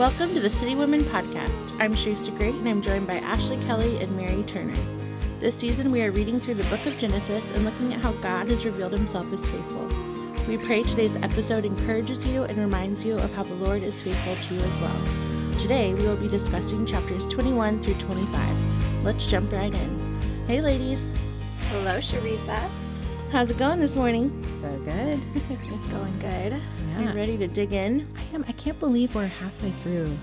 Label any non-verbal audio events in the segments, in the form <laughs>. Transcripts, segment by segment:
Welcome to the City Women Podcast. I'm Sharista Great and I'm joined by Ashley Kelly and Mary Turner. This season we are reading through the book of Genesis and looking at how God has revealed himself as faithful. We pray today's episode encourages you and reminds you of how the Lord is faithful to you as well. Today we will be discussing chapters 21 through 25. Let's jump right in. Hey ladies, Hello, Sharisa. How's it going this morning? So good. <laughs> It's going good. Are you ready to dig in? I am. I can't believe we're halfway through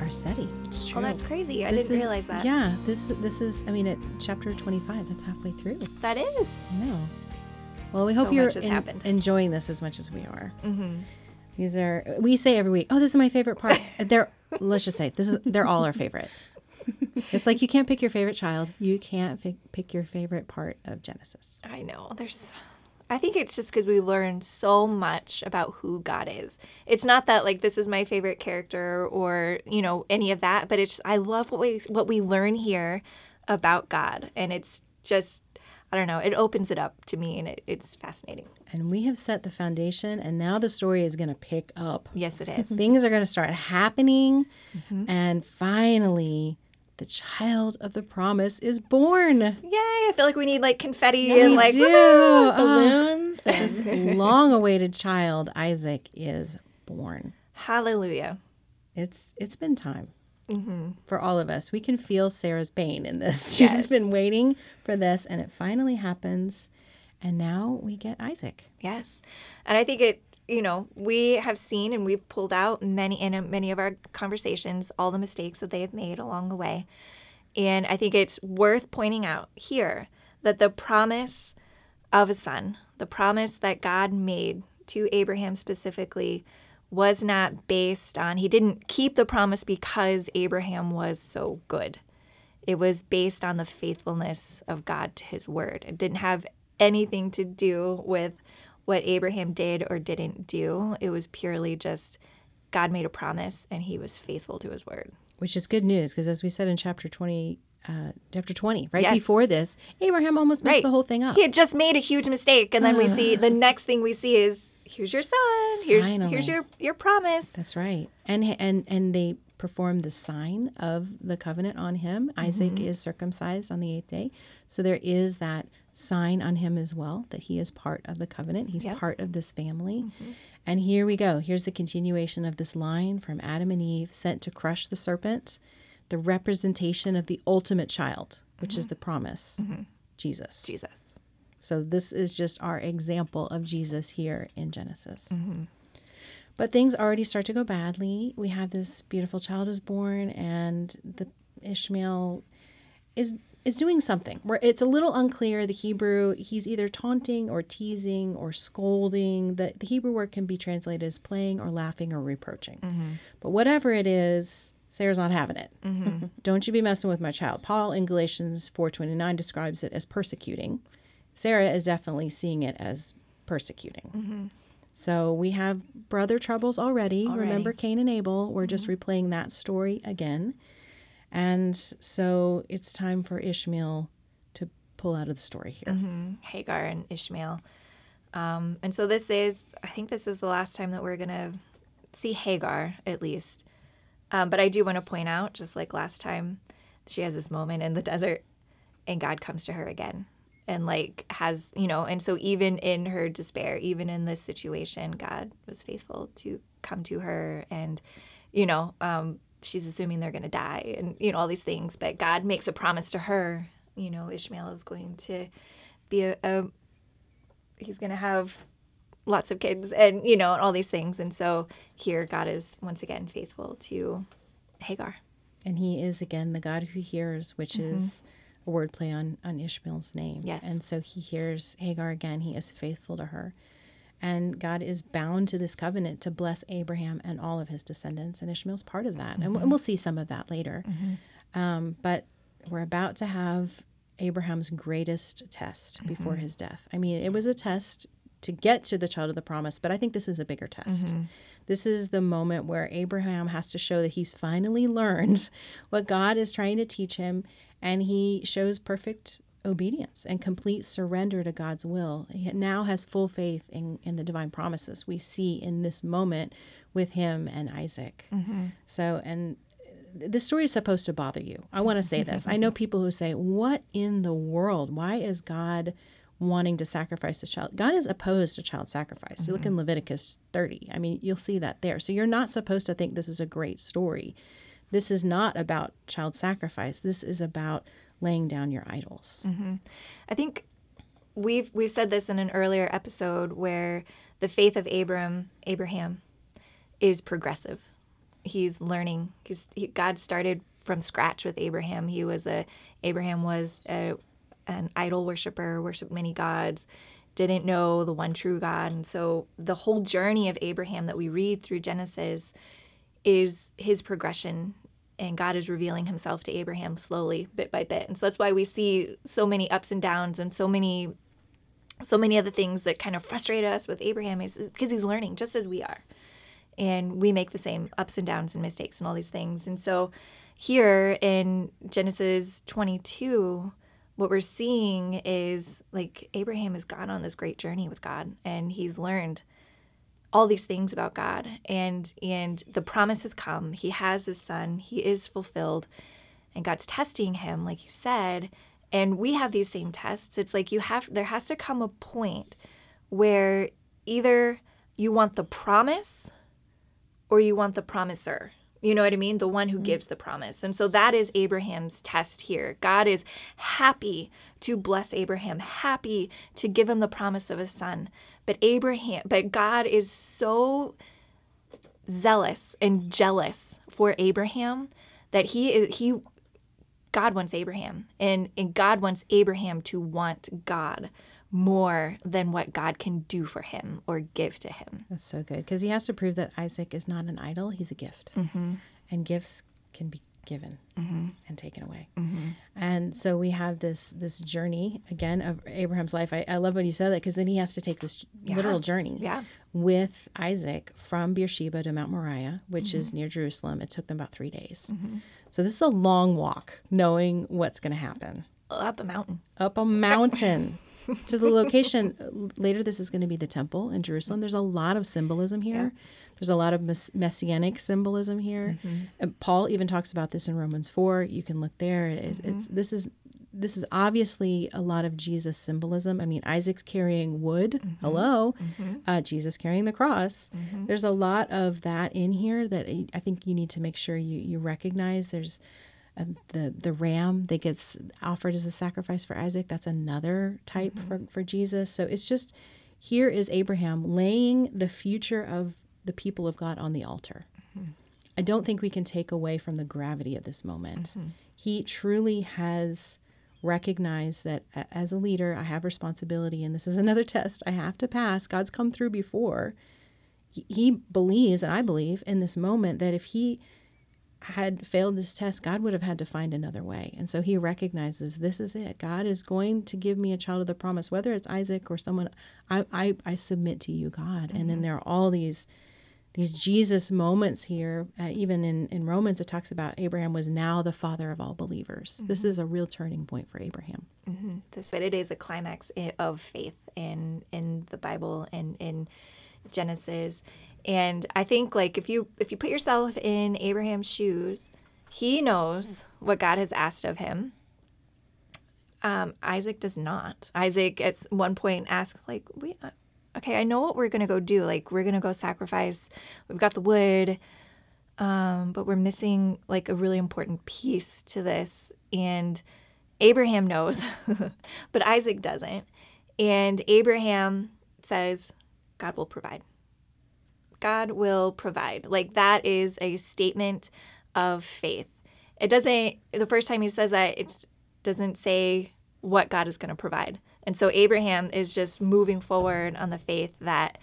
our study. It's true. Oh, that's crazy. I This didn't is- realize that. Yeah. This this is. I mean, at chapter twenty-five, that's halfway through. That is. I know. Well, we So hope you're en- enjoying this as much as we are. Mm-hmm. These are. We say every week. Oh, this is my favorite part. <laughs> they're. Let's just say this is. They're all our favorite. <laughs> It's like you can't pick your favorite child. You can't pick, pick your favorite part of Genesis. I know. There's. I think it's just because we learn so much about who God is. It's not that like this is my favorite character or you know any of that, but it's I love what we what we learn here about God, and it's just I don't know. It opens it up to me, and it, it's fascinating. And we have set the foundation, and now the story is going to pick up. Yes, it is. things are going to start happening Mm-hmm. and finally the child of the promise is born Yay! I feel like we need like confetti we and like woohoo! Oh, Balloons. <laughs> this long-awaited child isaac is born Hallelujah. it's it's been time Mm-hmm. for all of us we can feel sarah's pain in this <laughs> she's Yes. been waiting for this and it finally happens and now we get isaac Yes. And I think it, you know, we have seen and we've pulled out many in many of our conversations all the mistakes that they have made along the way. And I think it's worth pointing out here that the promise of a son, the promise that God made to Abraham specifically was not based on he didn't keep the promise because Abraham was so good. It was based on the faithfulness of God to his word. It didn't have anything to do with what Abraham did or didn't do. It was purely just God made a promise and he was faithful to his word. which is good news because as we said in chapter 20 uh, chapter 20 right Yes. before this abraham almost messed Right. the whole thing up He had just made a huge mistake and then we see the <sighs> next thing we see is here's your son. Here's Finally. here's your your promise. That's right. And and and they perform the sign of the covenant on him. Isaac mm-hmm. is circumcised on the eighth day. So there is that sign on him as well that he is part of the covenant. He's Yep. part of this family. Mm-hmm. And here we go. Here's the continuation of this line from Adam and Eve sent to crush the serpent, the representation of the ultimate child, which is mm-hmm. the promise, Jesus. Jesus. So this is just our example of Jesus here in Genesis. But things already start to go badly. We have this beautiful child is born, and the Ishmael is is doing something. Where it's a little unclear. The Hebrew he's either taunting or teasing or scolding. The the Hebrew word can be translated as playing or laughing or reproaching. Mm-hmm. But whatever it is, Sarah's not having it. Mm-hmm. <laughs> Don't you be messing with my child. Paul in Galatians 4:29 describes it as persecuting. Sarah is definitely seeing it as persecuting. Mm-hmm. So we have brother troubles already. Remember Cain and Abel. We're just replaying that story again. And so it's time for Ishmael to pull out of the story here. Hagar and Ishmael. Um, and so this is, I think this is the last time that we're going to see Hagar, at least. Um, but I do want to point out, just like last time, she has this moment in the <laughs> desert and God comes to her again and like has, you know, and so even in her despair, even in this situation, God was faithful to come to her and, you know, um, she's assuming they're going to die and, you know, all these things. But God makes a promise to her, you know, Ishmael is going to be a, a he's going to have lots of kids and you know and all these things and so here god is once again faithful to hagar And he is again the God who hears, which is a wordplay on, on Ishmael's name. Yes. And so he hears Hagar again. He is faithful to her. And God is bound to this covenant to bless Abraham and all of his descendants. And Ishmael's part of that. And we'll mm-hmm. see some of that later. Mm-hmm. Um, but we're about to have Abraham's greatest test before mm-hmm. his death. I mean, it was a test to get to the child of the promise, but I think this is a bigger test. Mm-hmm. This is the moment where Abraham has to show that he's finally learned <laughs> what God is trying to teach him, and he shows perfect obedience and complete surrender to God's will. He now has full faith in, in the divine promises we see in this moment with him and Isaac. Mm-hmm. So, and uh, this story is supposed to bother you. I want to say this. I know <laughs> people who say, What in the world? Why is God wanting to sacrifice his child? God is opposed to child sacrifice. You look in mm-hmm. Leviticus 30. I mean, you'll see that there. So you're not supposed to think this is a great story. This is not about child sacrifice. This is about laying down your idols. Mm-hmm. I think we've we said this in an earlier episode where the faith of Abram Abraham is progressive. He's learning. He's he, God started from scratch with Abraham. He was a Abraham was a, an idol worshiper, worshipped many gods, didn't know the one true God, and so the whole journey of Abraham that we read through Genesis is his progression and God is revealing himself to Abraham slowly, bit by bit. And so that's why we see so many ups and downs and so many so many of the things that kind of frustrate us with Abraham is, is because he's learning just as we are. And we make the same ups and downs and mistakes and all these things. And so here in Genesis 22, what we're seeing is like Abraham has gone on this great journey with God and he's learned all these things about God and and the promise has come. He has his son. He is fulfilled. And God's testing him like you said, and we have these same tests. It's like you have there has to come a point where either you want the promise or you want the promiser. You know what I mean? The one who mm-hmm. gives the promise. And so that is Abraham's test here. God is happy to bless Abraham, happy to give him the promise of a son. But Abraham, but God is so zealous and jealous for Abraham that he is he God wants Abraham and and God wants Abraham to want God more than what God can do for him or give to him. That's so good because he has to prove that Isaac is not an idol; he's a gift, mm-hmm. and gifts can be given mm-hmm. and taken away. Mm-hmm. And so we have this this journey again of Abraham's life. I, I love when you said that because then he has to take this literal journey Yeah. with Isaac from Beersheba to Mount Moriah, which is near Jerusalem. It took them about three days. So this is a long walk, knowing what's going to happen Up a mountain. up a mountain to the location. Later, this is going to be the temple in Jerusalem. There's a lot of symbolism here. There's a lot of mess- messianic symbolism here. Mm-hmm. And Paul even talks about this in Romans four. You can look there. It, It's mm-hmm. this is this is obviously a lot of Jesus symbolism. I mean, Isaac's carrying wood. Mm-hmm. Hello, uh, Jesus carrying the cross. There's a lot of that in here that I I think you need to make sure you you recognize. There's uh, the the ram that gets offered as a sacrifice for Isaac. That's another type for for Jesus. So it's just here is Abraham laying the future of the people of God on the altar. I don't think we can take away from the gravity of this moment. He truly has recognized that as a leader, I have responsibility, and this is <laughs> another test I have to pass. God's come through before. He, he believes, and I believe in this moment, that if he had failed this test, God would have had to find another way. And so he recognizes this is it. God is going to give me a child of the promise, whether it's Isaac or someone. I I, I submit to you, God. And then there are all these these Jesus moments here. Uh, even in in Romans, it talks about Abraham was now the father of all believers. This mm-hmm. is a real turning point for Abraham. Mm-hmm. This but it is a climax eh, of faith in in the Bible and in Genesis. And I think like if you if you put yourself in Abraham's shoes, he knows what God has asked of him. Um, Isaac does not. Isaac at one point asks like, "We, uh, okay, I know what we're gonna go do. Like we're gonna go sacrifice. We've got the wood, um, but we're missing like a really important piece to this." And Abraham knows, <laughs> but Isaac doesn't. And Abraham says, God will provide. God will provide. Like that is a statement of faith. It doesn't, the first time he says that, it doesn't say what God is going to provide. And so Abraham is just moving forward on the faith that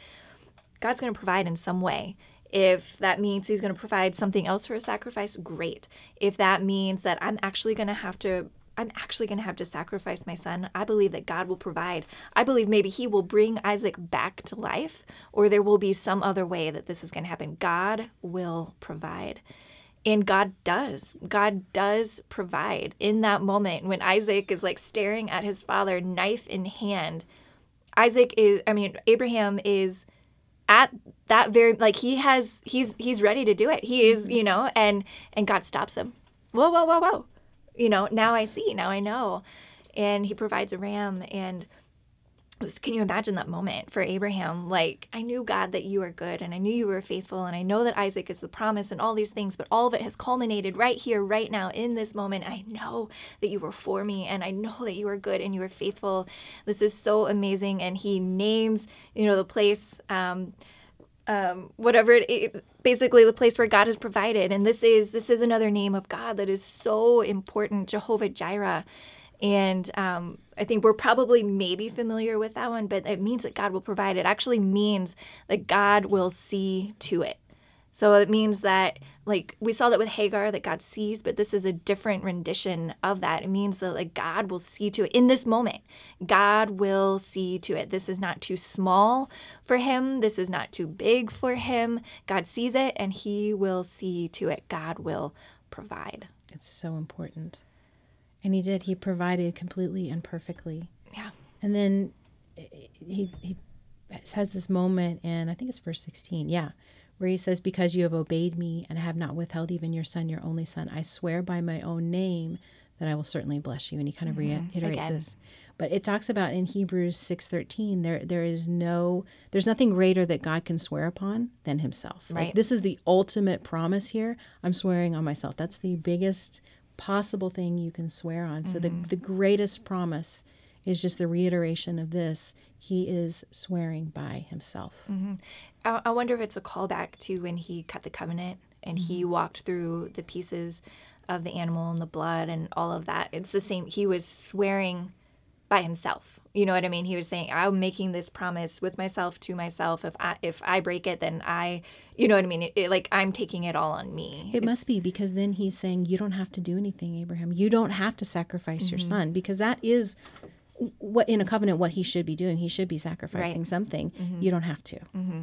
God's going to provide in some way. If that means he's going to provide something else for a sacrifice, great. If that means that I'm actually going to have to I'm actually going to have to sacrifice my son. I believe that God will provide. I believe maybe he will bring Isaac back to life or there will be some other way that this is going to happen. God will provide. And God does. God does provide in that moment when Isaac is like staring at his father, knife in hand. Isaac is, I mean, Abraham is at that very like he has he's he's ready to do it he is mm-hmm. you know and and god stops him whoa whoa whoa whoa you know now i see now i know. And he provides a ram and can you imagine that moment for abraham? Like i knew god that you are good and i knew you were faithful and i know that isaac is the promise and all these things but all of it has culminated right here right now in this moment. I know that you were for me and i know that you are good and you are faithful. This is so amazing and he names you know the place um, um, whatever it is, basically the place where God has provided. And this is this is another name of God that is so important, Jehovah Jireh. And um, I think we're probably maybe familiar with that one, but it means that God will provide. It actually means that God will see to it. So it means that, like, we saw that with Hagar, that God sees, but this is a different rendition of that. It means that, like, God will see to it in this moment. God will see to it. This is not too small for him. This is not too big for him. God sees it and he will see to it. God will provide. It's so important. And he did. He provided completely and perfectly. Yeah. And then eh, he, he has this moment, and I think it's verse 16. Yeah where he says, Because you have obeyed me and have not withheld even your son, your only son, I swear by my own name that I will certainly bless you. And he kind of mm-hmm. reiterates Again. this. But it talks about in Hebrews 6:13 there there is no there's nothing greater that God can swear upon than himself. Right. Like this is the ultimate promise here. I'm swearing on myself. That's the biggest possible thing you can swear on. So mm-hmm. the the greatest promise is just the reiteration of this. He is swearing by himself. Mm-hmm. I, I, wonder if it's a callback to when he cut the covenant and mm-hmm. he walked through the pieces of the animal and the blood and all of that. It's the same. He was swearing by himself. You know what I mean? He was saying, "I'm making this promise with myself to myself. If I if I break it, then I, you know what I mean? It, it, like I'm taking it all on me." It it's, must be because then he's saying, "You don't have to do anything, Abraham. You don't have to sacrifice mm-hmm. your son because that is what in a covenant what he should be doing he should be sacrificing right. something mm-hmm. you don't have to mm-hmm.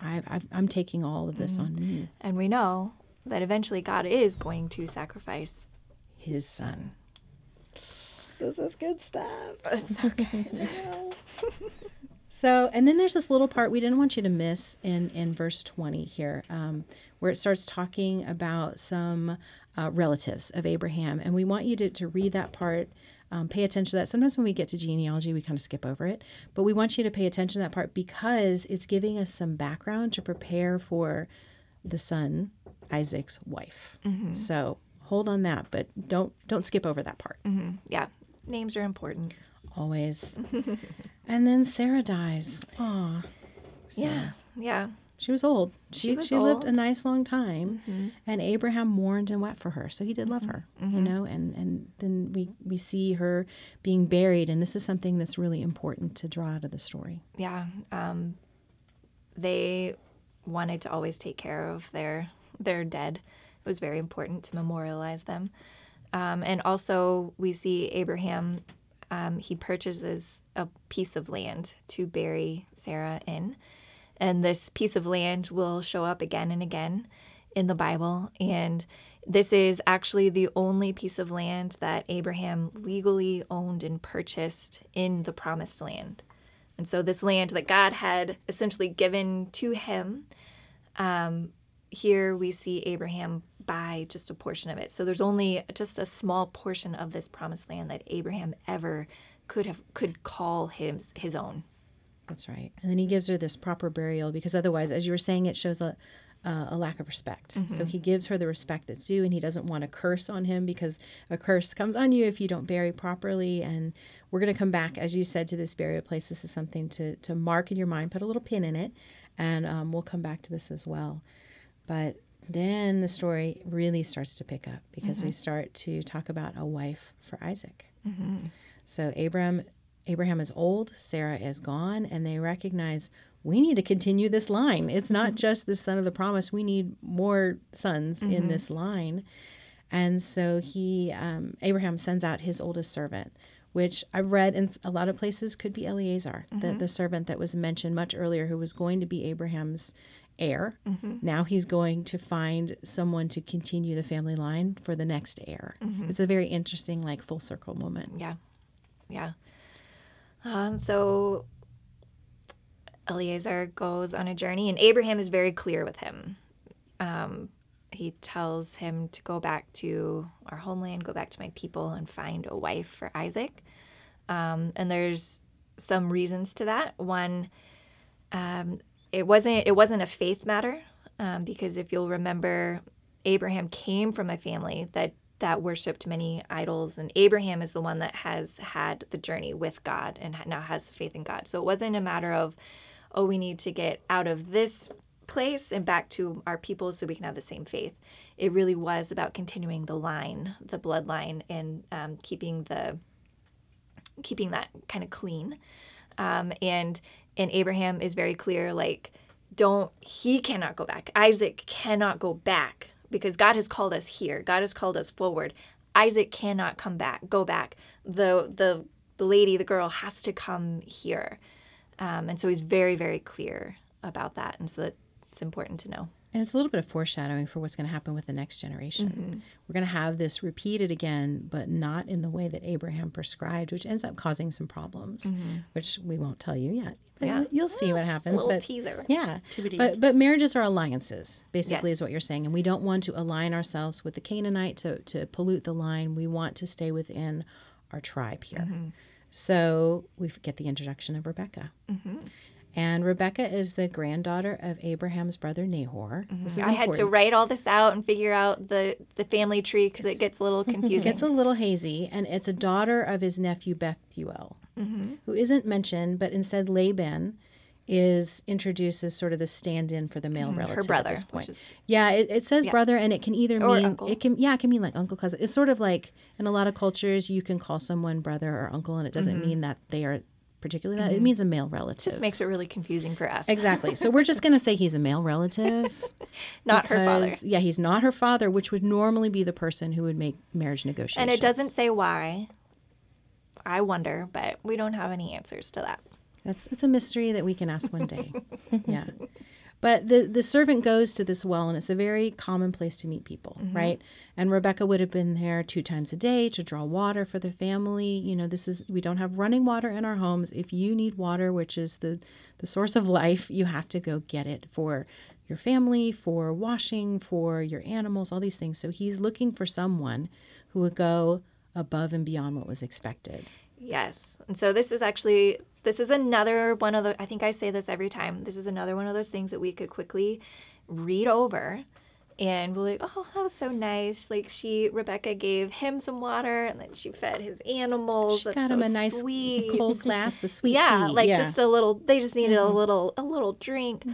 I, am taking all of this mm-hmm. on me and we know that eventually god is going to sacrifice his son this is good stuff <laughs> It's okay <laughs> <laughs> so and then there's this little part we didn't want you to miss in in verse 20 here um, where it starts talking about some uh, relatives of abraham and we want you to, to read that part um, pay attention to that. Sometimes when we get to genealogy, we kind of skip over it, but we want you to pay attention to that part because it's giving us some background to prepare for the son, Isaac's wife. Mm-hmm. So hold on that, but don't don't skip over that part. Mm-hmm. Yeah, names are important. Always. <laughs> and then Sarah dies. Aw. Yeah, yeah. She was old. She, she, she old. lived a nice long time, mm-hmm. and Abraham mourned and wept for her. So he did love her, mm-hmm. you know. And and then we we see her being buried, and this is something that's really important to draw out of the story. Yeah, um, they wanted to always take care of their their dead. It was very important to memorialize them, um, and also we see Abraham. Um, he purchases a piece of land to bury Sarah in and this piece of land will show up again and again in the Bible. And this is actually the only piece of land that Abraham legally owned and purchased in the promised land. And so, this land that God had essentially given to him, um, here we see Abraham buy just a portion of it. So, there's only just a small portion of this promised land that Abraham ever could have could call his his own. That's right. And then he gives her this proper burial because otherwise, as you were saying, it shows a uh, a lack of respect. Mm-hmm. So he gives her the respect that's due, and he doesn't want a curse on him because a curse comes on you if you don't bury properly. And we're going to come back, as you said, to this burial place. This is something to to mark in your mind, put a little pin in it, and um, we'll come back to this as well. But then the story really starts to pick up because mm-hmm. we start to talk about a wife for Isaac. Mm-hmm. So Abram Abraham is old, Sarah is gone, and they recognize we need to continue this line. It's not mm-hmm. just the son of the promise, we need more sons mm-hmm. in this line. And so he, um, Abraham sends out his oldest servant which I've read in a lot of places could be Eleazar, the, Mm-hmm. the servant that was mentioned much earlier, who was going to be Abraham's heir. Mm-hmm. Now he's going to find someone to continue the family line for the next heir. Mm-hmm. It's a very interesting, like, full circle moment. Yeah. Yeah. Um, so Eliezer goes on a journey, and Abraham is very clear with him. Um, he tells him to go back to our homeland, go back to my people, and find a wife for Isaac. Um, and there's some reasons to that. One, um, it wasn't it wasn't a faith matter um, because if you'll remember, Abraham came from a family that that worshipped many idols, and Abraham is the one that has had the journey with God and now has the faith in God. So it wasn't a matter of, oh, we need to get out of this place and back to our people so we can have the same faith. It really was about continuing the line, the bloodline, and um, keeping the keeping that kind of clean. Um, and and Abraham is very clear, like, don't he cannot go back. Isaac cannot go back because God has called us here. God has called us forward. Isaac cannot come back, go back. The the the lady, the girl has to come here. Um, and so he's very, very clear about that. And so that it's important to know. And it's a little bit of foreshadowing for what's going to happen with the next generation. Mm-hmm. We're going to have this repeated again, but not in the way that Abraham prescribed, which ends up causing some problems, mm-hmm. which we won't tell you yet. But Yeah. you'll see what happens. little But teaser. yeah, but but marriages are alliances, basically, Yes. is what you're saying, and we don't want to align ourselves with the Canaanite to to pollute the line. We want to stay within our tribe here. Mm-hmm. So we get the introduction of Rebecca. And Rebecca is the granddaughter of Abraham's brother Nahor. This is I had to write all this out and figure out the, the family tree because it gets a little <laughs> confusing. It gets a little hazy, and it's a daughter of his nephew Bethuel, Mm-hmm. who isn't mentioned, but instead Laban is introduced as sort of the stand-in for the male relative Mm-hmm. Her brother, at this point. is yeah, it, it says brother, and it can either Or mean uncle. it can yeah, it can mean like uncle cousin. It's sort of like in a lot of cultures you can call someone brother or uncle, and it doesn't Mm-hmm. mean that they are particularly that. It mm-hmm. means a male relative. just makes it really confusing for us. Exactly. So we're just going to say he's a male relative. <laughs> Not her father. Yeah, he's not her father, which would normally be the person who would make marriage negotiations. And it doesn't say why. I wonder, but we don't have any answers to that. That's it's a mystery that we can ask one day. <laughs> yeah. But the the servant goes to this well and it's a very common place to meet people, mm-hmm. right? And Rebecca would have been there two times a day to draw water for the family. You know, this is we don't have running water in our homes. If you need water, which is the the source of life, you have to go get it for your family, for washing, for your animals, all these things. So he's looking for someone who would go above and beyond what was expected. Yes. And so this is actually this is another one of the I think I say this every time. This is another one of those things that we could quickly read over and we're like, oh, that was so nice. Like she Rebecca gave him some water and then she fed his animals. She That's got so him a nice sweet. cold glass of sweet yeah, tea. like just a little. They just needed a little a little drink.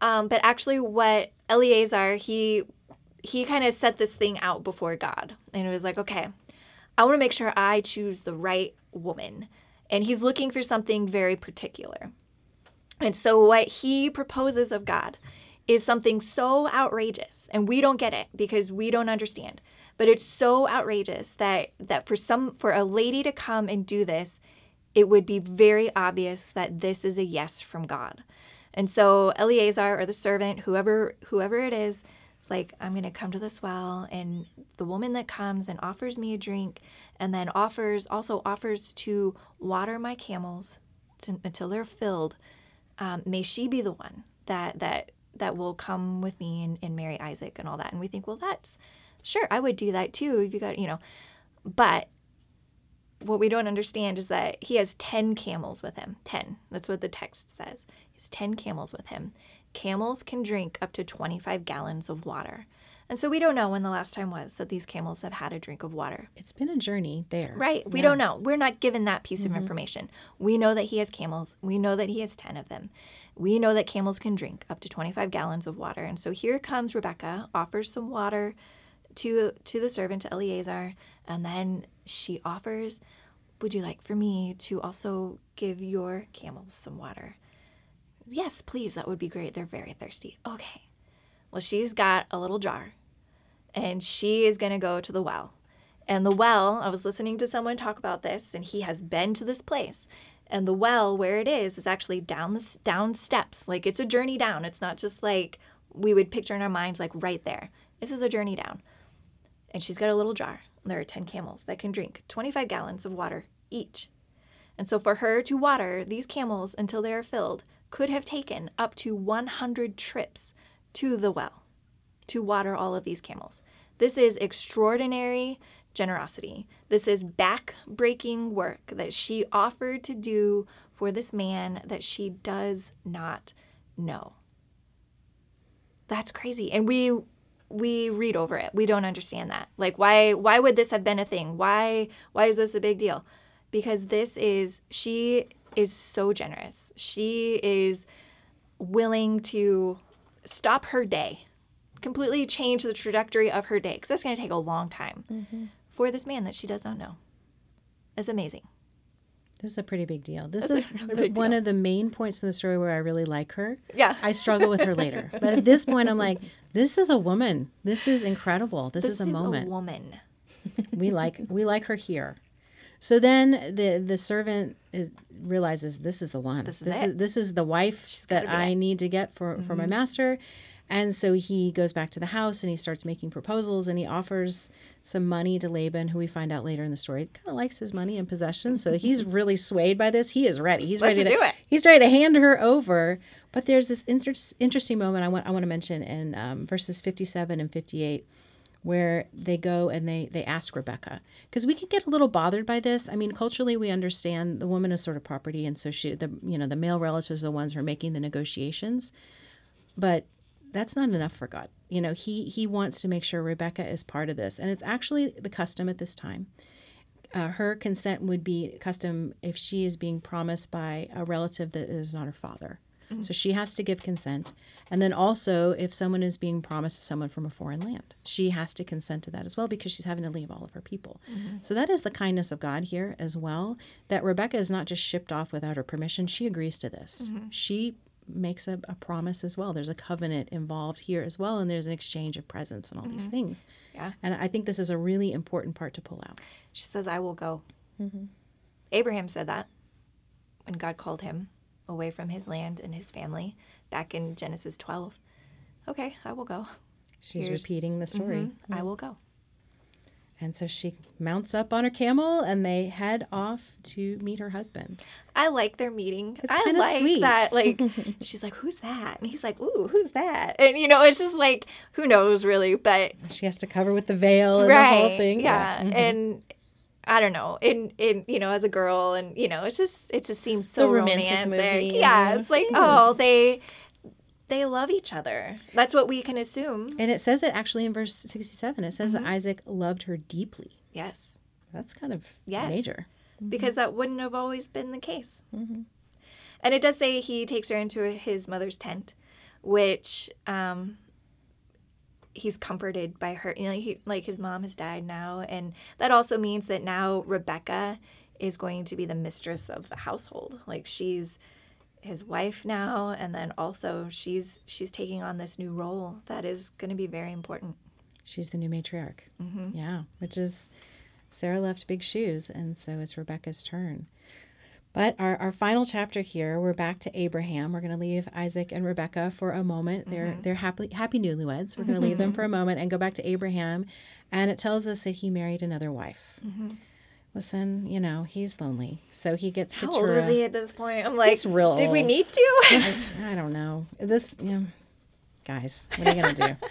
Um, but actually, what Eleazar he he kind of set this thing out before God, and it was like, okay, I want to make sure I choose the right woman, and he's looking for something very particular. And so, what he proposes of God is something so outrageous, and we don't get it because we don't understand. But it's so outrageous that that for some for a lady to come and do this, it would be very obvious that this is a yes from God. And so Eleazar or the servant, whoever whoever it is, it's like I'm going to come to this well, and the woman that comes and offers me a drink, and then offers also offers to water my camels to, until they're filled. Um, may she be the one that that that will come with me and, and marry Isaac and all that. And we think, well, that's sure, I would do that too if you got you know, but what we don't understand is that he has 10 camels with him. 10. That's what the text says. He has 10 camels with him. Camels can drink up to 25 gallons of water. And so we don't know when the last time was that these camels have had a drink of water. It's been a journey there. Right. We don't know. We're not given that piece of mm-hmm. information. We know that he has camels. We know that he has 10 of them. We know that camels can drink up to 25 gallons of water. And so here comes Rebecca, offers some water to to the servant to Eleazar, and then she offers, "Would you like for me to also give your camels some water?" Yes, please. That would be great. They're very thirsty. Okay. Well, she's got a little jar and she is going to go to the well And the well, I was listening to someone talk about this, and he has been to this place. And the well, where it is, is actually down the down steps. Like it's a journey down. It's not just like we would picture in our minds, like right there. This is a journey down. And she's got a little jar. There are 10 camels that can drink 25 gallons of water each. And so for her to water these camels until they are filled could have taken up to 100 trips to the well to water all of these camels. This is extraordinary generosity. This is back-breaking work that she offered to do for this man that she does not know. That's crazy. And we we read over it. We don't understand that. Like why why would this have been a thing? Why why is this a big deal? Because this is she is so generous. She is willing to stop her day, completely change the trajectory of her day because that's going to take a long time mm-hmm. for this man that she does not know. It's amazing. This is a pretty big deal. This That's is really one deal. of the main points in the story where I really like her. Yeah. I struggle with her later. <laughs> But at this point, I'm like, this is a woman. This is incredible. This, is a moment. woman. we like we like her here. So then the the servant realizes this is the one. This is this is this is the wife that I it. need to get for for my master. And so he goes back to the house and he starts making proposals and he offers some money to Laban, who we find out later in the story kind of likes his money and possessions. So he's <laughs> really swayed by this. He is ready. He's Let's ready to do it. He's ready to hand her over. But there's this inter- interesting moment I want I want to mention in um, verses 57 and 58 where they go and they they ask Rebecca because we can get a little bothered by this. I mean, culturally we understand the woman is sort of property, and so she the you know the male relatives are the ones who are making the negotiations, but that's not enough for God. You know, he he wants to make sure Rebecca is part of this, and it's actually the custom at this time. Uh, her consent would be custom if she is being promised by a relative that is not her father. Mm-hmm. So she has to give consent. And then also, if someone is being promised to someone from a foreign land, she has to consent to that as well because she's having to leave all of her people. Mm-hmm. So that is the kindness of God here as well. That Rebecca is not just shipped off without her permission, she agrees to this. Mm-hmm. She makes a, a promise as well. There's a covenant involved here as well, and there's an exchange of presents and all these things. Yeah. And I think this is a really important part to pull out. She says, I will go. Abraham said that when God called him away from his land and his family back in Genesis 12. Okay, I will go. She's Here's- repeating the story. I will go. And so she mounts up on her camel and they head off to meet her husband. I like their meeting. It's I like sweet. that. Like, <laughs> she's like, "Who's that?" And he's like, "Ooh, who's that?" And you know, it's just like, who knows, really? But She has to cover with the veil and right, the whole thing. yeah. Mhm. And I don't know. In in you know, as a girl, and you know, it's just it just seems so The romantic romantic. Yeah, it's like, oh, they they love each other. That's what we can assume. And it says it actually in verse 67. It says Mm-hmm. that Isaac loved her deeply. Yes. That's kind of Yes. major. because that wouldn't have always been the case. And it does say he takes her into his mother's tent, which um, he's comforted by her. You know, he, like his mom has died now, and that also means that now Rebecca is going to be the mistress of the household. Like she's his wife now, and then also she's she's taking on this new role that is going to be very important. She's the new matriarch. Mm-hmm. Yeah, which is Sarah left big shoes, and so it's Rebecca's turn. But our, our final chapter here, we're back to Abraham. We're going to leave Isaac and Rebecca for a moment. They're Mm-hmm. they're happy happy newlyweds. We're going to leave them for a <laughs> moment and go back to Abraham, and it tells us that he married another wife. Mm-hmm. Listen, you know he's lonely, so he gets How Keturah. old was he at this point? I'm like, did we need to? I, I don't know. This, you know, guys, what are you gonna do? <laughs>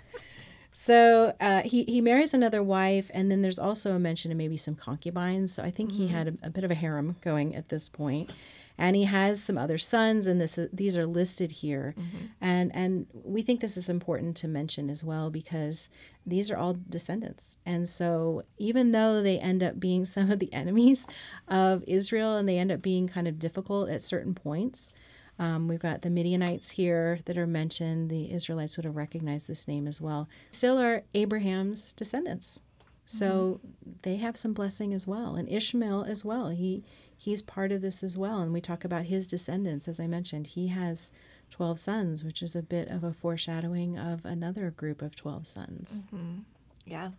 So uh, he he marries another wife, and then there's also a mention of maybe some concubines. So I think he had a, a bit of a harem going at this point, and he has some other sons, and this these are listed here, and and we think this is important to mention as well because these are all descendants, and so even though they end up being <laughs> some of the enemies of Israel, and they end up being kind of difficult at certain points. Um, we've got the Midianites here that are mentioned. The Israelites would have recognized this name as well. Still are Abraham's descendants. So they have some blessing as well. And Ishmael as well. He he's part of this as well. And we talk about his descendants, as I mentioned. He has 12 sons, which is a bit of a foreshadowing of another group of 12 sons. Yeah.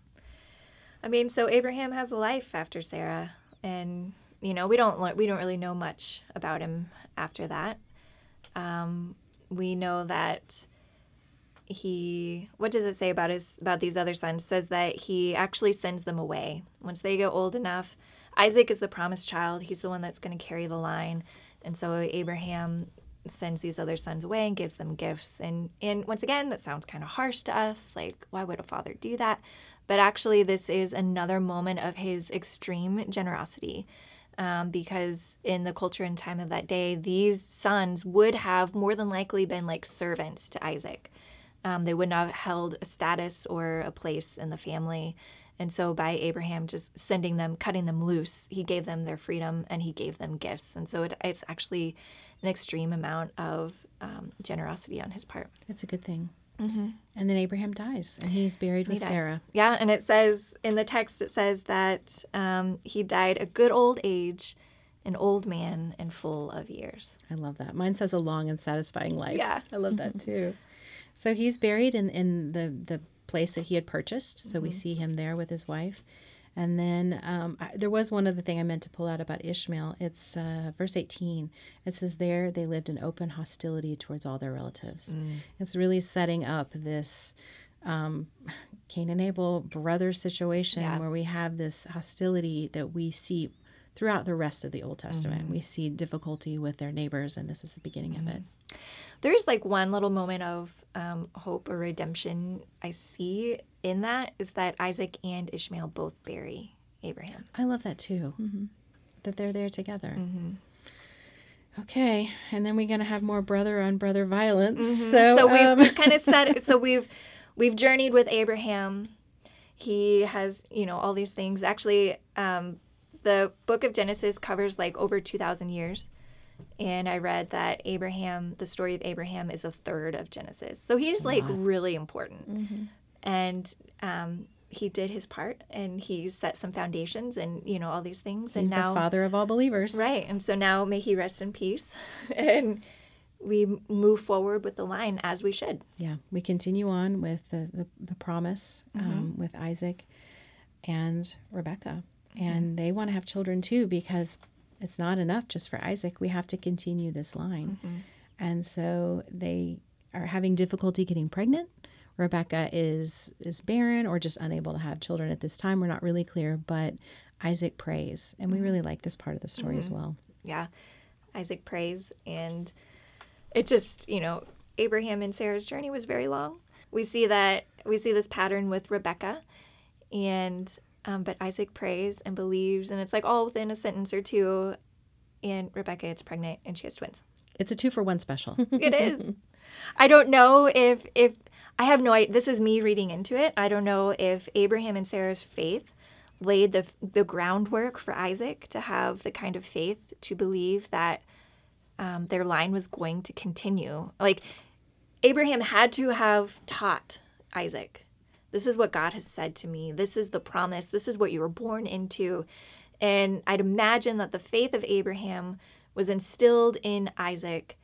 I mean, so Abraham has a life after Sarah, and you know we don't we don't really know much about him after that. Um, we know that he what does it say about his about these other sons? It says that he actually sends them away once they get old enough. Isaac is the promised child. He's the one that's going to carry the line, and so Abraham sends these other sons away and gives them gifts. And and once again, that sounds kind of harsh to us. Like, why would a father do that? But actually, this is another moment of his extreme generosity. Um, because in the culture and time of that day, these sons would have more than likely been like servants to Isaac. Um, they would not have held a status or a place in the family. And so, by Abraham just sending them, cutting them loose, he gave them their freedom and he gave them gifts. And so, it, it's actually an extreme amount of um, generosity on his part. It's a good thing. Mm-hmm. And then Abraham dies, and he's buried with He. Sarah. Yeah, and it says in the text, it says that um, he died a good old age, an old man and full of years. I love that. Mine says a long and satisfying life. Yeah. I love that <laughs> too. So he's buried in, in the, the place that he had purchased. So we see him there with his wife. And then um, I, there was one other thing I meant to pull out about Ishmael. It's uh, verse 18. It says, There they lived in open hostility towards all their relatives. It's really setting up this um, Cain and Abel brother situation Yeah. where we have this hostility that we see throughout the rest of the Old Testament. We see difficulty with their neighbors, and this is the beginning of it. There's like one little moment of um, hope or redemption I see in that is that Isaac and Ishmael both bury Abraham. I love that too. That they're there together. Okay, and then we're gonna have more brother on brother violence. So, so we've, um, we've kind of <laughs> said so we've we've journeyed with Abraham. He has you know all these things. Actually, um, the book of Genesis covers like over two thousand years, and I read that Abraham, the story of Abraham, is a third of Genesis. So he's like really important, and um, he did his part, and he set some foundations, and you know all these things, he's and now the father of all believers. Right. And so now may he rest in peace. <laughs> and we move forward with the line as we should. Yeah, we continue on with the the, the promise um, with Isaac and Rebecca, and they want to have children too because it's not enough just for Isaac. We have to continue this line, mm-hmm. and so they are having difficulty getting pregnant. Rebecca is is barren or just unable to have children at this time. We're not really clear, but Isaac prays, and we mm-hmm. really like this part of the story as mm-hmm. well. Yeah. Isaac prays and it just, you know, Abraham and Sarah's journey was very long. We see that we see this pattern with Rebecca and um, but Isaac prays and believes and it's like all within a sentence or two and Rebecca gets pregnant and she has twins. It's a two for one special. <laughs> It is. I don't know if if I have no idea. This is me reading into it. I don't know if Abraham and Sarah's faith laid the the groundwork for Isaac to have the kind of faith to believe that um, their line was going to continue. Like Abraham had to have taught Isaac, "This is what God has said to me. This is the promise. This is what you were born into." And I'd imagine that the faith of Abraham was instilled in Isaac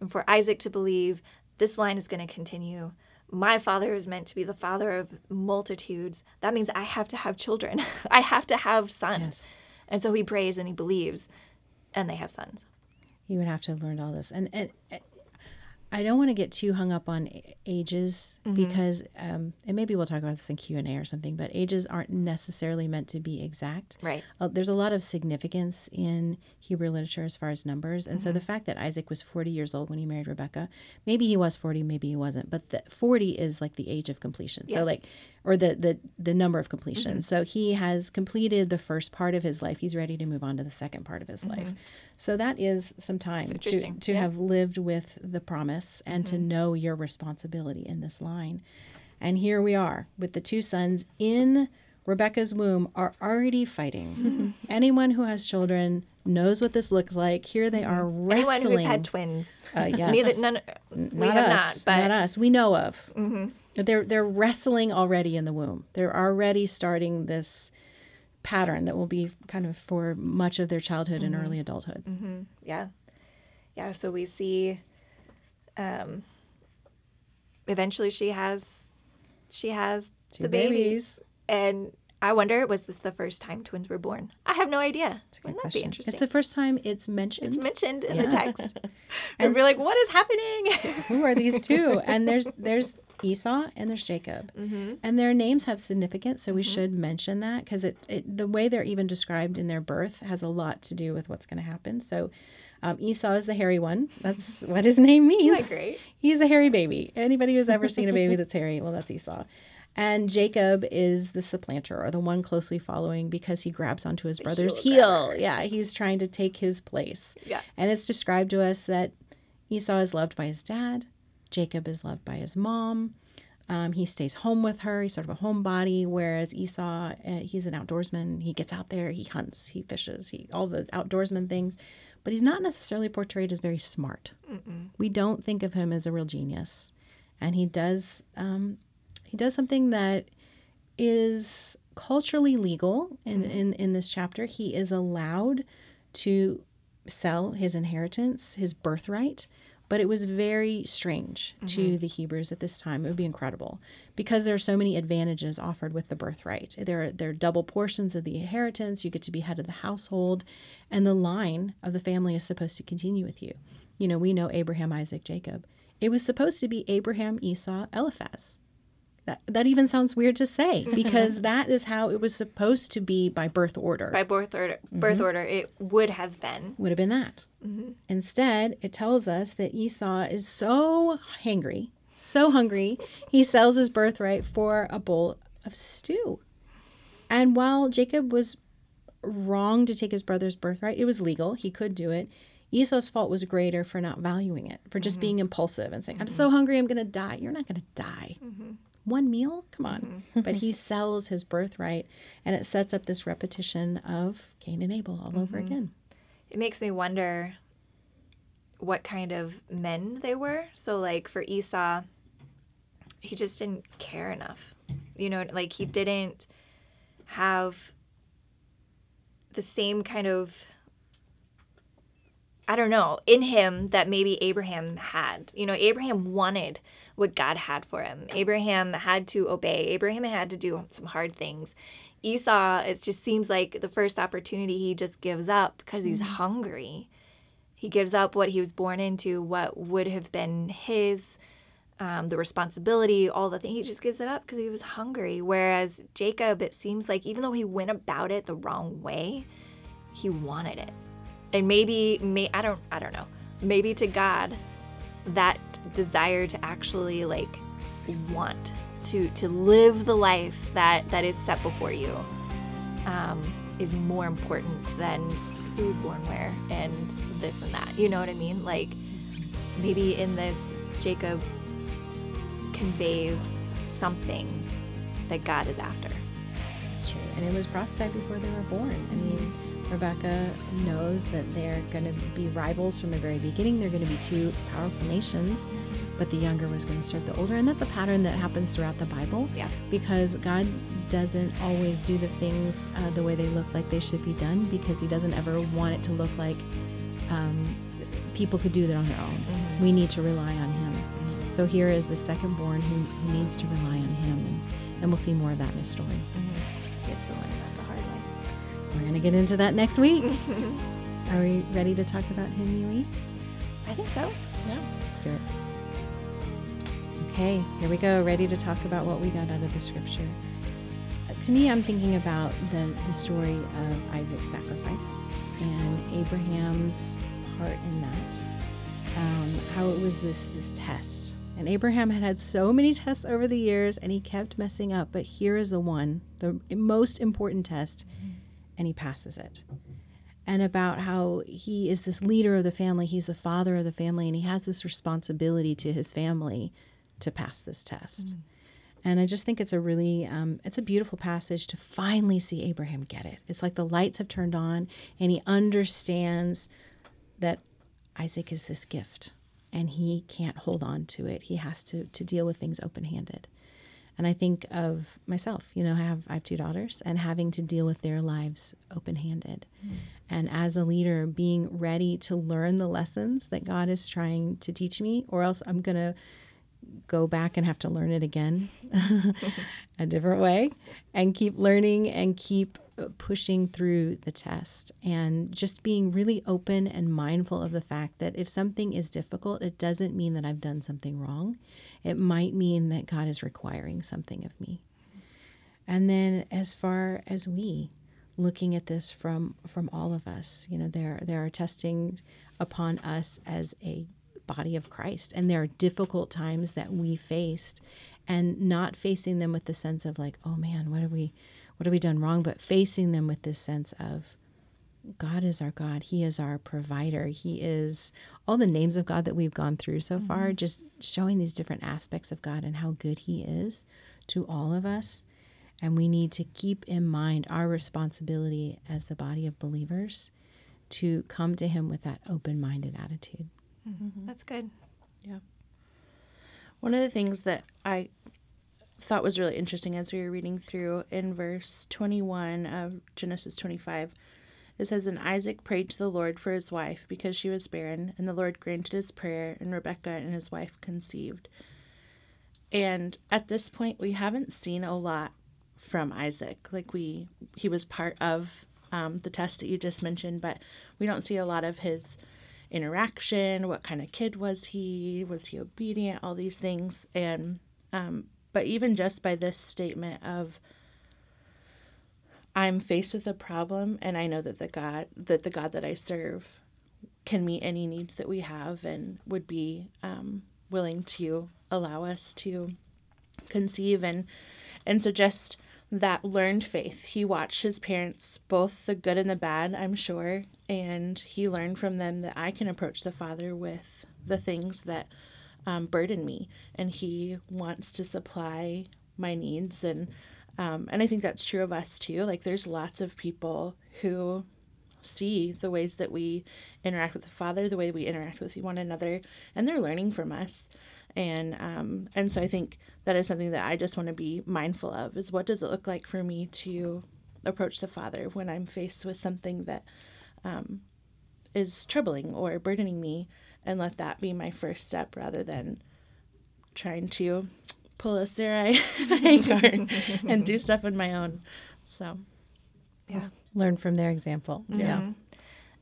and for Isaac to believe this line is going to continue. My father is meant to be the father of multitudes. That means I have to have children. <laughs> I have to have sons. Yes. And so he prays and he believes, and they have sons. He would have to have learned all this. And, and and I don't want to get too hung up on ages because, um, and maybe we'll talk about this in Q and A or something. But ages aren't necessarily meant to be exact. Right. Uh, there's a lot of significance in Hebrew literature as far as numbers, and so the fact that Isaac was 40 years old when he married Rebecca, maybe he was 40, maybe he wasn't, but the 40 is like the age of completion. So like, or the the the number of completion. Mm-hmm. So he has completed the first part of his life. He's ready to move on to the second part of his mm-hmm. life. So that is some time to to Yeah. have lived with the promise and to mm-hmm. know your responsibility in this line. And here we are with the two sons in Rebecca's womb are already fighting. <laughs> Anyone who has children knows what this looks like. Here they are wrestling. Anyone who's had twins. Uh, yes. Neither, none, we not have us, not, but not us. We know of. They're they're wrestling already in the womb. They're already starting this pattern that will be kind of for much of their childhood and early adulthood. yeah yeah so we see um eventually she has she has Two the babies. and I wonder, was this the first time twins were born? I have no idea. It's a good Wouldn't that question. be interesting? It's the first time it's mentioned. It's mentioned in Yeah. the text. And <laughs> and we're like, what is happening? Who are these two? and there's there's Esau and there's Jacob, mm-hmm. and their names have significance. So we should mention that because it, it the way they're even described in their birth has a lot to do with what's going to happen. So. Um, Esau is the hairy one. That's <laughs> what his name means. Great? He's a hairy baby. Anybody who's ever seen a baby <laughs> that's hairy, well, that's Esau. And Jacob is the supplanter or the one closely following because he grabs onto his brother's heel heel. Yeah, he's trying to take his place. Yeah. And it's described to us that Esau is loved by his dad, Jacob is loved by his mom. Um, he stays home with her. He's sort of a homebody, whereas Esau, uh, he's an outdoorsman. He gets out there, he hunts, he fishes, he all the outdoorsman things, but he's not necessarily portrayed as very smart. Mm-mm. We don't think of him as a real genius, and he does um, he does something that is culturally legal in, in in this chapter. He is allowed to sell his inheritance, his birthright, but it was very strange to mm-hmm. the Hebrews at this time. It would be incredible because there are so many advantages offered with the birthright. There are, there are double portions of the inheritance. You get to be head of the household, and the line of the family is supposed to continue with you. You know, we know Abraham, Isaac, Jacob. It was supposed to be Abraham, Esau, Eliphaz. That, that even sounds weird to say mm-hmm. because that is how it was supposed to be by birth order. By birth order, mm-hmm. birth order, it would have been. would have been that. Mm-hmm. Instead, it tells us that Esau is so hangry, so hungry, he sells his birthright for a bowl of stew. And while Jacob was wrong to take his brother's birthright, it was legal, he could do it. Esau's fault was greater for not valuing it, for just being impulsive and saying, I'm so hungry, I'm going to die. You're not going to die. One meal? Come on. Mm-hmm. <laughs> but he sells his birthright, and it sets up this repetition of Cain and Abel all over mm-hmm. again. It makes me wonder what kind of men they were. So, like for Esau, he just didn't care enough. You know, like he didn't have the same kind of I don't know, in him that maybe Abraham had. You know, Abraham wanted what God had for him. Abraham had to obey. Abraham had to do some hard things. Esau, it just seems like the first opportunity he just gives up because he's hungry. He gives up what he was born into, what would have been his, um, the responsibility, all the things. He just gives it up because he was hungry. Whereas Jacob, it seems like even though he went about it the wrong way, he wanted it and maybe may I don't I don't know. Maybe to God that desire to actually like want to to live the life that that is set before you um, is more important than who's born where and this and that. You know what I mean? Like maybe in this Jacob conveys something that God is after. It's true. And it was prophesied before they were born. I mean, Rebecca knows that they're going to be rivals from the very beginning. They're going to be two powerful nations, but the younger was going to serve the older. And that's a pattern that happens throughout the Bible Yeah. because God doesn't always do the things uh, the way they look like they should be done because He doesn't ever want it to look like um, people could do it on their own. We need to rely on Him. So here is the second born who, who needs to rely on Him. And, and we'll see more of that in the story. He has We're going to get into that next week. <laughs> Are we ready to talk about him, Yui? I think so. Yeah. Let's do it. Okay, here we go. Ready to talk about what we got out of the scripture. Uh, To me, I'm thinking about the, the story of Isaac's sacrifice and Abraham's part in that. Um, how it was this this test, and Abraham had had so many tests over the years, and he kept messing up. But here is the one, the most important test, and he passes it and about how he is this leader of the family, he's the father of the family, and he has this responsibility to his family to pass this test. And I just think it's a really, um, it's a beautiful passage to finally see Abraham get it. It's like the lights have turned on, and he understands that Isaac is this gift, and he can't hold on to it. He has to to deal with things open handed. And I think of myself, you know, I have I have two daughters and having to deal with their lives open-handed. Hmm. And as a leader, being ready to learn the lessons that God is trying to teach me or else I'm going to go back and have to learn it again <laughs> a different way and keep learning and keep pushing through the test and just being really open and mindful of the fact that if something is difficult, it doesn't mean that I've done something wrong. It might mean that God is requiring something of me. And then as far as we looking at this from from all of us, you know, there there are testing upon us as a body of Christ and there are difficult times that we faced and not facing them with the sense of like, oh man, what have we what have we done wrong, but facing them with this sense of God is our God. He is our provider. He is all the names of God that we've gone through so mm-hmm. far, just showing these different aspects of God and how good He is to all of us. And we need to keep in mind our responsibility as the body of believers to come to Him with that open minded attitude. Mm-hmm. That's good. Yeah. One of the things that I thought was really interesting as we were reading through in verse 21 of Genesis 25. It says, And Isaac prayed to the Lord for his wife because she was barren, and the Lord granted his prayer, and Rebekah and his wife conceived. And at this point, we haven't seen a lot from Isaac. Like we, he was part of um, the test that you just mentioned, but we don't see a lot of his interaction. What kind of kid was he? Was he obedient? All these things, and um, but even just by this statement of I'm faced with a problem and I know that the God that the God that I serve can meet any needs that we have and would be um, willing to allow us to conceive and and so just that learned faith. He watched his parents, both the good and the bad, I'm sure, and he learned from them that I can approach the Father with the things that um, burden me, and He wants to supply my needs, and um, and I think that's true of us too. Like there's lots of people who see the ways that we interact with the Father, the way we interact with one another, and they're learning from us. And um, and so I think that is something that I just want to be mindful of is what does it look like for me to approach the Father when I'm faced with something that um, is troubling or burdening me and let that be my first step rather than trying to pull a Sarai Hagar <laughs> and do stuff on my own. So, yeah. Just learn from their example. Mm-hmm. Yeah.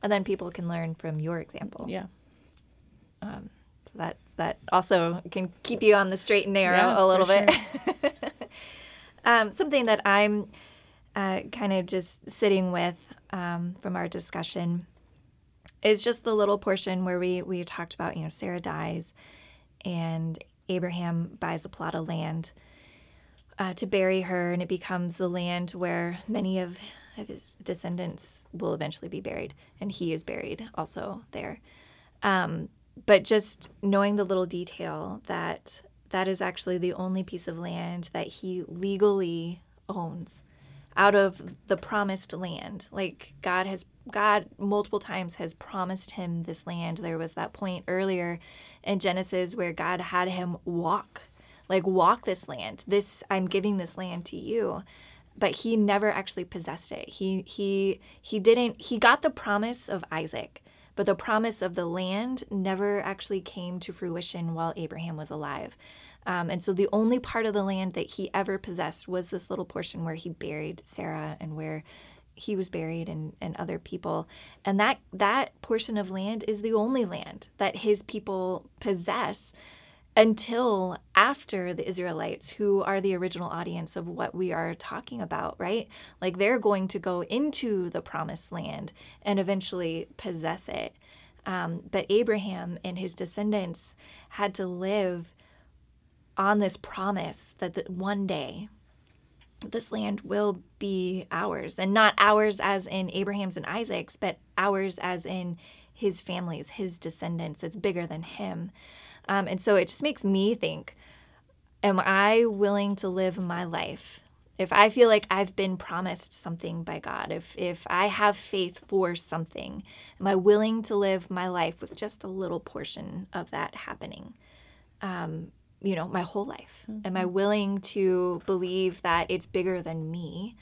And then people can learn from your example. Yeah. Um, so that that also can keep you on the straight and narrow yeah, a little bit. Sure. <laughs> um, something that I'm uh, kind of just sitting with um, from our discussion is just the little portion where we we talked about you know Sarah dies, and Abraham buys a plot of land uh, to bury her, and it becomes the land where many of his descendants will eventually be buried, and he is buried also there. Um, but just knowing the little detail that that is actually the only piece of land that he legally owns out of the promised land. Like God has God multiple times has promised him this land. There was that point earlier in Genesis where God had him walk, like walk this land. This I'm giving this land to you. But he never actually possessed it. He he he didn't he got the promise of Isaac, but the promise of the land never actually came to fruition while Abraham was alive. Um, and so the only part of the land that he ever possessed was this little portion where he buried Sarah and where he was buried and, and other people. And that that portion of land is the only land that his people possess until after the Israelites, who are the original audience of what we are talking about, right? Like they're going to go into the promised land and eventually possess it. Um, but Abraham and his descendants had to live on this promise that, that one day this land will be ours and not ours as in Abraham's and Isaac's, but ours as in his families, his descendants. It's bigger than him. Um, and so it just makes me think Am I willing to live my life? If I feel like I've been promised something by God, if, if I have faith for something, am I willing to live my life with just a little portion of that happening? Um, you know, my whole life? Mm-hmm. Am I mm-hmm. willing to believe that it's bigger than me?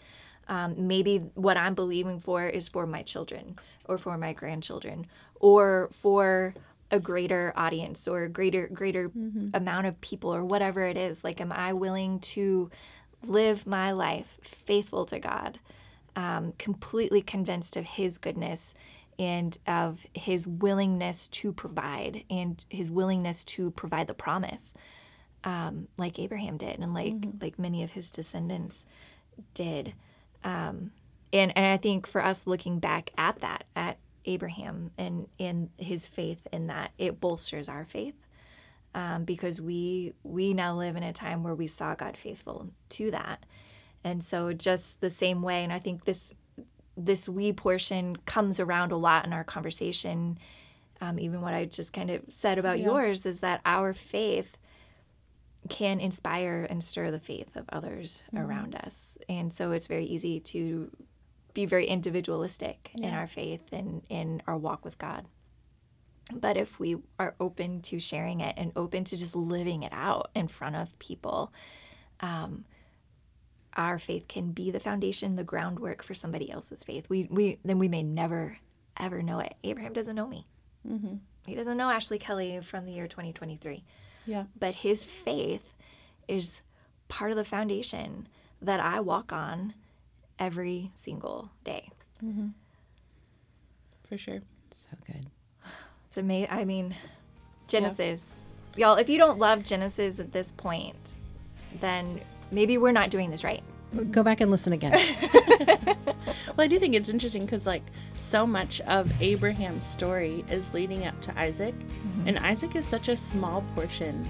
Um, maybe what I'm believing for is for my children or for my grandchildren or for a greater audience or a greater greater Mm-hmm. amount of people or whatever it is like am i willing to live my life faithful to god um, completely convinced of his goodness and of his willingness to provide and his willingness to provide the promise um, like abraham did and like like many of his descendants did um, and and I think for us looking back at that at Abraham and in his faith in that it bolsters our faith um, because we we now live in a time where we saw God faithful to that and so just the same way and I think this this we portion comes around a lot in our conversation um, even what I just kind of said about Yeah. yours is that our faith can inspire and stir the faith of others around us. And so it's very easy to be very individualistic in our faith and in our walk with God. But if we are open to sharing it and open to just living it out in front of people, um, our faith can be the foundation, the groundwork for somebody else's faith. We, we then we may never ever know it. Abraham doesn't know me. Mm-hmm. He doesn't know Ashley Kelly from the year 2023 Yeah. but his faith is part of the foundation that I walk on every single day. Mm-hmm. For sure. So good. It's amazing. I mean, Genesis. Y'all, if you don't love Genesis at this point, then maybe we're not doing this right. Go back and listen again. <laughs> <laughs> Well, I do think it's interesting because, like, so much of Abraham's story is leading up to Isaac, mm-hmm. and Isaac is such a small portion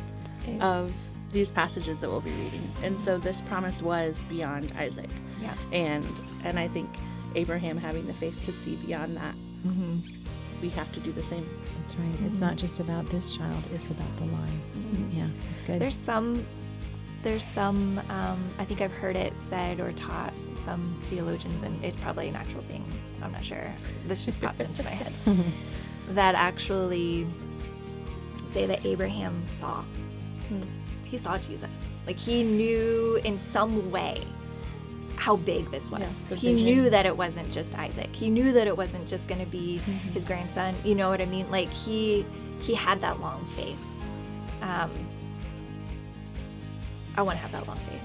of these passages that we'll be reading, and so this promise was beyond Isaac, Yeah. and and I think Abraham having the faith to see beyond that, mm-hmm. we have to do the same. That's right. It's not just about this child, it's about the line. Mm-hmm. Yeah, it's good. There's some, there's some, um, I think I've heard it said or taught, some theologians, and it's probably a natural thing. I'm not sure. This just popped into my head. <laughs> That actually say that Abraham saw. Hmm. He saw Jesus. Like he knew in some way how big this was. Yes, he vision. knew that it wasn't just Isaac. He knew that it wasn't just going to be his grandson. You know what I mean? Like he he had that long faith. Um, I want to have that long faith.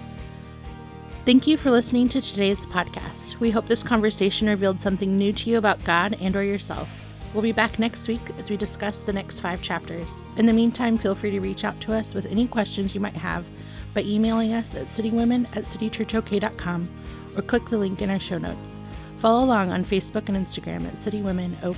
Thank you for listening to today's podcast. We hope this conversation revealed something new to you about God and or yourself. We'll be back next week as we discuss the next 5 chapters. In the meantime, feel free to reach out to us with any questions you might have by emailing us at citywomen at citychurchok.com or click the link in our show notes. Follow along on Facebook and Instagram at citywomenok.